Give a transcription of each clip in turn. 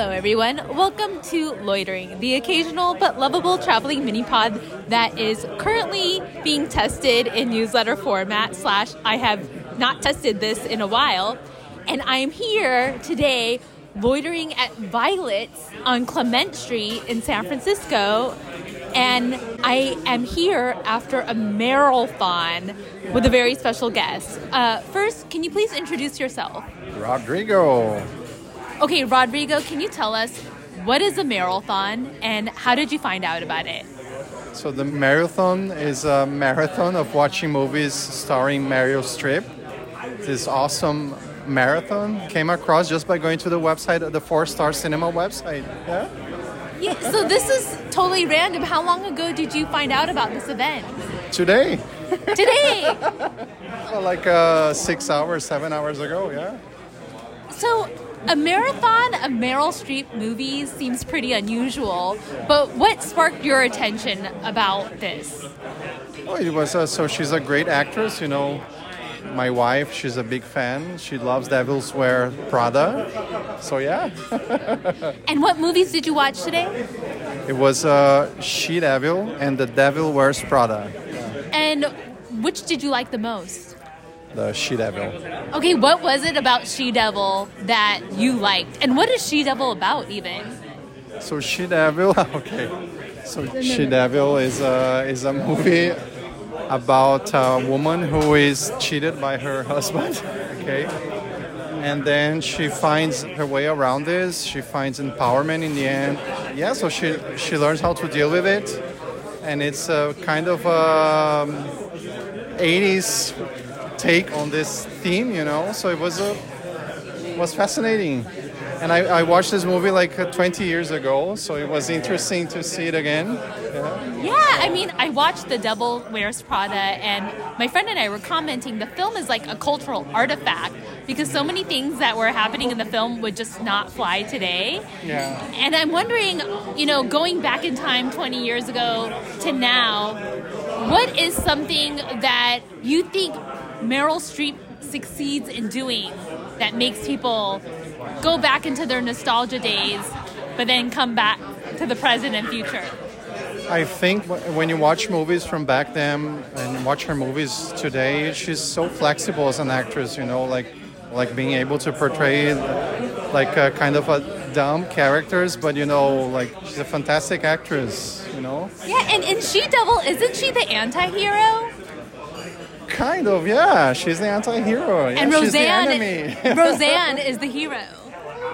Hello, everyone. Welcome to Loitering, the occasional but lovable traveling mini pod that is currently being tested in newsletter format. Slash, I have not tested this in a while, and I am here today loitering at Violet's on Clement Street in San Francisco. And I am here after a Merylthon with a very special guest. Uh, first, can you please introduce yourself? Rodrigo. Okay, Rodrigo, can you tell us what is a Merylthon and how did you find out about it? So the Merylthon is a marathon of watching movies starring Meryl Streep. This awesome marathon came across just by going to the website, the Four Star Cinema website. Yeah. Yeah, so this is totally random. How long ago did you find out about this event? Today. Today. Well, like uh, six hours, seven hours ago. Yeah. So a marathon of Meryl Streep movies seems pretty unusual, but what sparked your attention about this? Oh, it was uh, so she's a great actress. You know, my wife, she's a big fan. She loves Devils Wear Prada. So yeah. And what movies did you watch today? It was uh, She Devil and The Devil Wears Prada. And which did you like the most? The She Devil. Okay, what was it about She Devil that you liked? And what is She Devil about, even? So She Devil, okay. So She Devil is a is a movie about a woman who is cheated by her husband. Okay. And then she finds her way around this. She finds empowerment in the end. Yeah, so she she learns how to deal with it, and it's a kind of um, 80s take on this theme, you know. So it was a was fascinating, and I, I watched this movie like uh, 20 years ago, so it was interesting to see it again. Yeah. Yeah, I mean, I watched The Devil Wears Prada, and my friend and I were commenting the film is like a cultural artifact because so many things that were happening in the film would just not fly today. Yeah. And I'm wondering, you know, going back in time 20 years ago to now, what is something that you think Meryl Streep succeeds in doing that makes people go back into their nostalgia days, but then come back to the present and future? I think when you watch movies from back then and watch her movies today, she's so flexible as an actress. You know, like like being able to portray like a kind of a dumb characters, but you know, like she's a fantastic actress. You know, Yeah, and in She Devil, isn't she the anti-hero? Kind of. Yeah, she's the anti-hero. Yeah, and she's the Roseanne, enemy. Roseanne is the hero.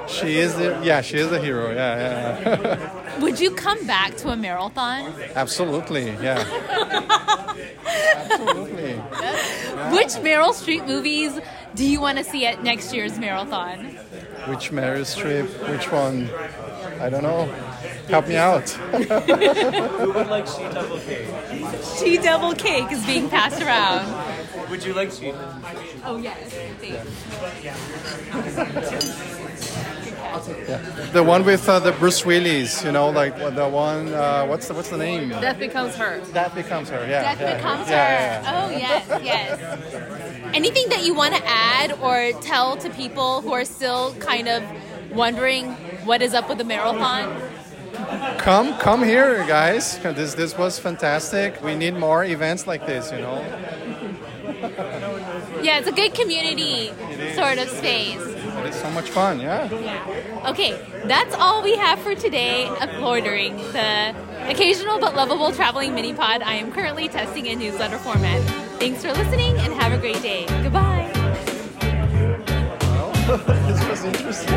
she is the yeah, she is the hero. Yeah, yeah. Would you come back to a marathon? Absolutely. Yeah. Absolutely. Which Meryl Streep movies do you want to see at next year's marathon? Which Meryl Streep? Which one? I don't know. Help me out. Who would like She Devil Cake? She Devil Cake is being passed around. Would you like She Oh yes. The one with uh, the Bruce Willis, you know, like the one. Uh, what's the what's the name? Death becomes her. That becomes her. Yeah. Death yeah, becomes yeah, her. yeah, Oh yes, yes. Anything that you want to add or tell to people who are still kind of wondering what is up with the Merylthon? Come, come here, guys. This this was fantastic. We need more events like this, you know. Yeah, it's a good community sort of space. It's so much fun. Yeah. Yeah. Okay, that's all we have for today of Loitering, the occasional but lovable traveling mini pod I am currently testing in newsletter format. Thanks for listening and have a great day. Goodbye. this was interesting.